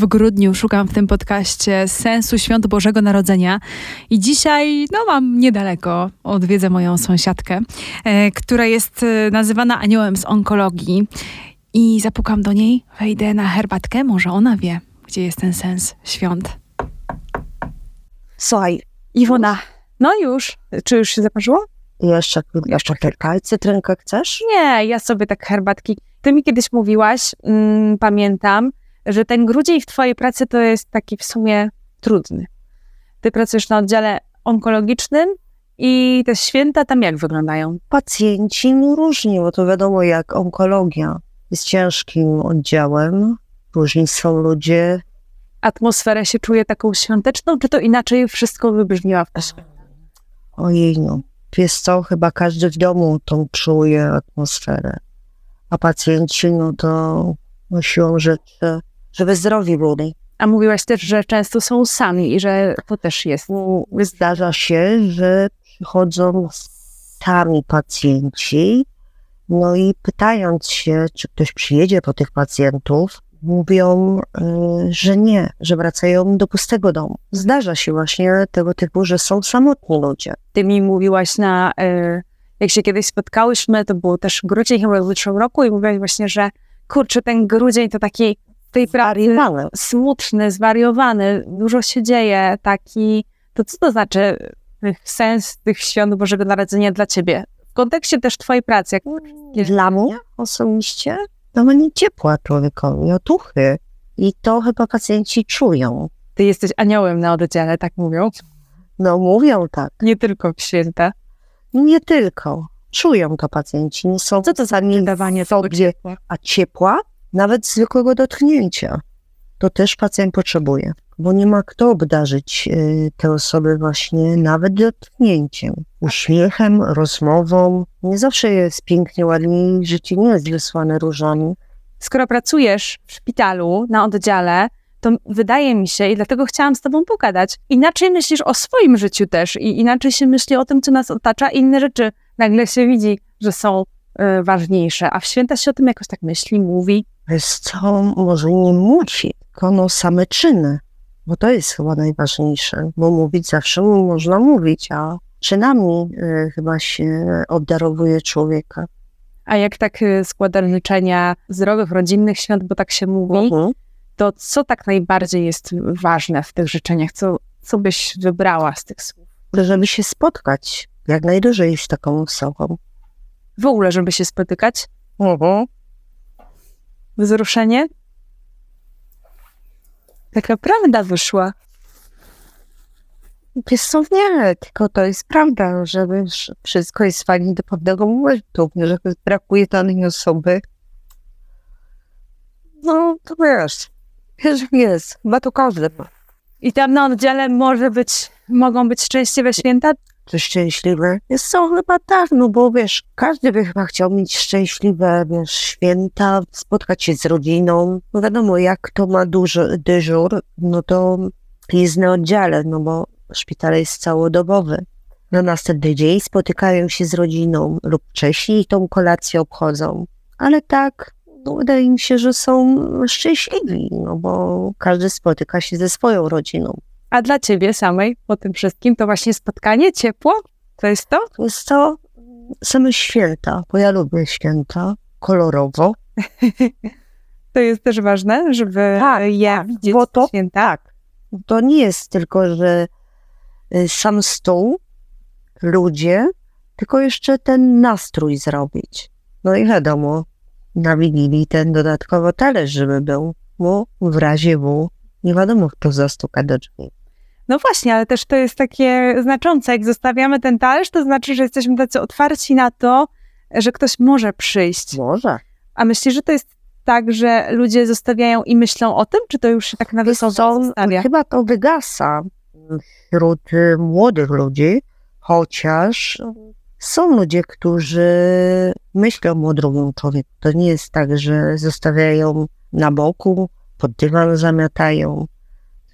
w grudniu szukam w tym podcaście sensu świąt Bożego Narodzenia i dzisiaj, no mam niedaleko, odwiedzę moją sąsiadkę, e, która jest e, nazywana aniołem z onkologii i zapukam do niej, wejdę na herbatkę, może ona wie, gdzie jest ten sens świąt. Słuchaj, Iwona, no już. Czy już się zaparzyło? Jeszcze, jeszcze kilka cytrynkę chcesz? Nie, ja sobie tak herbatki. Ty mi kiedyś mówiłaś, mm, pamiętam, że ten grudzień w twojej pracy to jest taki w sumie trudny. Ty pracujesz na oddziale onkologicznym i te święta tam jak wyglądają? Pacjenci no różni, bo to wiadomo jak onkologia jest ciężkim oddziałem. Różni są ludzie. Atmosferę się czuje taką świąteczną, czy to inaczej wszystko wybrzmiała w też? Ojej, no. Wiesz co, chyba każdy w domu tą czuje atmosferę. A pacjenci, no to no siłą rzeczy, żeby zdrowi byli. A mówiłaś też, że często są sami i że to też jest. Zdarza się, że przychodzą sami pacjenci, no i pytając się, czy ktoś przyjedzie po tych pacjentów, mówią, y, że nie, że wracają do pustego domu. Zdarza się właśnie tego typu, że są samotni ludzie. Ty mi mówiłaś na, e, jak się kiedyś spotkałyśmy, to było też grudzień chyba w zeszłym roku i mówiłaś właśnie, że kurczę, ten grudzień to taki tej pracy Zwariowany. smutny, zwariowany, dużo się dzieje, taki, to co to znaczy sens tych świąt Bożego Narodzenia dla ciebie? W kontekście też twojej pracy, jak Dla mnie osobiście dawanie ciepła człowiekowi, otuchy. I to chyba pacjenci czują. ty jesteś aniołem na oddziale, tak mówią, No mówią tak. nie tylko w święta. Nie tylko. Czują to pacjenci. Nie są Co to za dawanie sobie, ciepła? a ciepła, nawet zwykłego dotknięcia. To też pacjent potrzebuje, bo nie ma kto obdarzyć y, te osoby właśnie nawet dotknięciem, uśmiechem, rozmową. Nie zawsze jest pięknie, ładnie i życie nie jest wysłane różami. skoro pracujesz w szpitalu, na oddziale, to wydaje mi się, i dlatego chciałam z tobą pogadać, inaczej myślisz o swoim życiu też i inaczej się myśli o tym, co nas otacza, inne rzeczy nagle się widzi, że są ważniejsze, a w święta się o tym jakoś tak myśli, mówi. Wiesz co, może nie musi, tylko no same czyny, bo to jest chyba najważniejsze, bo mówić zawsze można mówić, a czynami y, chyba się obdarowuje człowieka. A jak tak y, składa życzenia zdrowych, rodzinnych świąt, bo tak się mówi, Mhm. to co tak najbardziej jest ważne w tych życzeniach? Co, co byś wybrała z tych słów? Żeby się spotkać jak najdłużej z taką osobą. W ogóle, żeby się spotykać? Mhm. Wzruszenie? Taka prawda wyszła. Wiesz co, nie, tylko to jest prawda, że wiesz, wszystko jest fajnie do pewnego momentu, że brakuje danej osoby. No, to wiesz, wiesz, jest, chyba to każdy ma. I tam na oddziale może być, mogą być szczęśliwe święta? To szczęśliwe. Jest co, chyba tak, no bo wiesz, każdy by chyba chciał mieć szczęśliwe, wiesz, święta, spotkać się z rodziną. No wiadomo, jak to ma dużo dyżur, no to jest na oddziale, no bo szpital jest całodobowy. Na następny dzień spotykają się z rodziną lub wcześniej tą kolację obchodzą. Ale tak, no wydaje mi się, że są szczęśliwi, no bo każdy spotyka się ze swoją rodziną. A dla ciebie samej po tym wszystkim to właśnie spotkanie, ciepło? To jest to? Jest to same święta, bo ja lubię święta kolorowo. To jest też ważne, żeby Tak, je tak, widzieć bo to- święta. Tak, to nie jest tylko, że y, sam stół, ludzie, tylko jeszcze ten nastrój zrobić. No i wiadomo, na Wigilii ten dodatkowo talerz, żeby był, bo w razie W nie wiadomo, kto zastuka do drzwi. No właśnie, ale też to jest takie znaczące. Jak zostawiamy ten talerz, to znaczy, że jesteśmy tacy otwarci na to, że ktoś może przyjść. Może. A myślisz, że to jest tak, że ludzie zostawiają i myślą o tym, czy to już się tak na wysoko zostawia? Chyba to wygasa wśród y, młodych ludzi, chociaż są ludzie, którzy myślą o drugim człowieku. To nie jest tak, że zostawiają na boku, pod dywan zamiatają.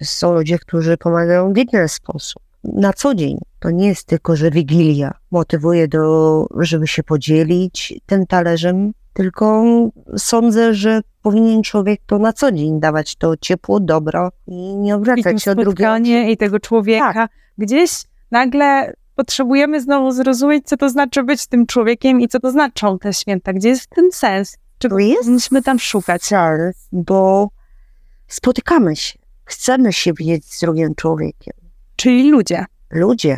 Są ludzie, którzy pomagają w inny sposób. Na co dzień. To nie jest tylko, że Wigilia motywuje do, żeby się podzielić tym talerzem, tylko sądzę, że powinien człowiek to na co dzień dawać to ciepło, dobro i nie I to odwracać się od drugiego. i tego człowieka. Gdzieś nagle potrzebujemy znowu zrozumieć, co to znaczy być tym człowiekiem i co to znaczą te święta. Gdzie jest tym sens? To jest powinniśmy tam szukać? Bo spotykamy się, chcemy się widzieć z drugim człowiekiem. Czyli ludzie. Ludzie,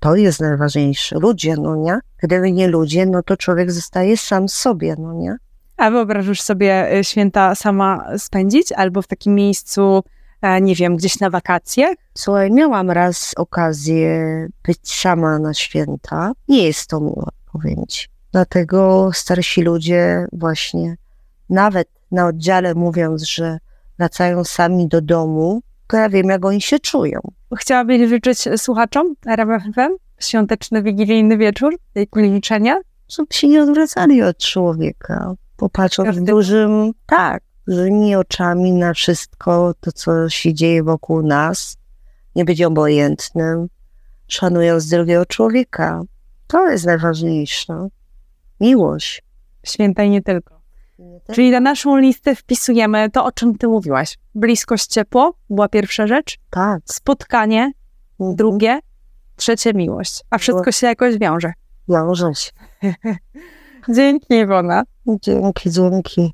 to jest najważniejsze. Ludzie, no nie? Gdyby nie ludzie, no to człowiek zostaje sam sobie, no nie? A wyobrażasz sobie y, święta sama spędzić albo w takim miejscu, e, nie wiem, gdzieś na wakacjach? Słuchaj, miałam raz okazję być sama na święta. Nie jest to miłe, powiem ci. Dlatego starsi ludzie właśnie, nawet na oddziale mówiąc, że wracają sami do domu, to ja wiem, jak oni się czują. Chciałabyś życzyć słuchaczom RMF FM świąteczny, wigilijny wieczór, tej liczenia? Żeby się nie odwracali od człowieka, popatrząc dużym, tak, dużymi oczami na wszystko to, co się dzieje wokół nas, nie być obojętnym, szanując drugiego człowieka. To jest najważniejsze. Miłość. Święta i nie tylko. Czyli na naszą listę wpisujemy to, o czym ty mówiłaś. Bliskość, ciepło była pierwsza rzecz, Tak. spotkanie, Mhm. drugie, trzecie miłość. A wszystko się jakoś wiąże. Wiąże się. Dzięki Iwona. Dzięki, dzięki.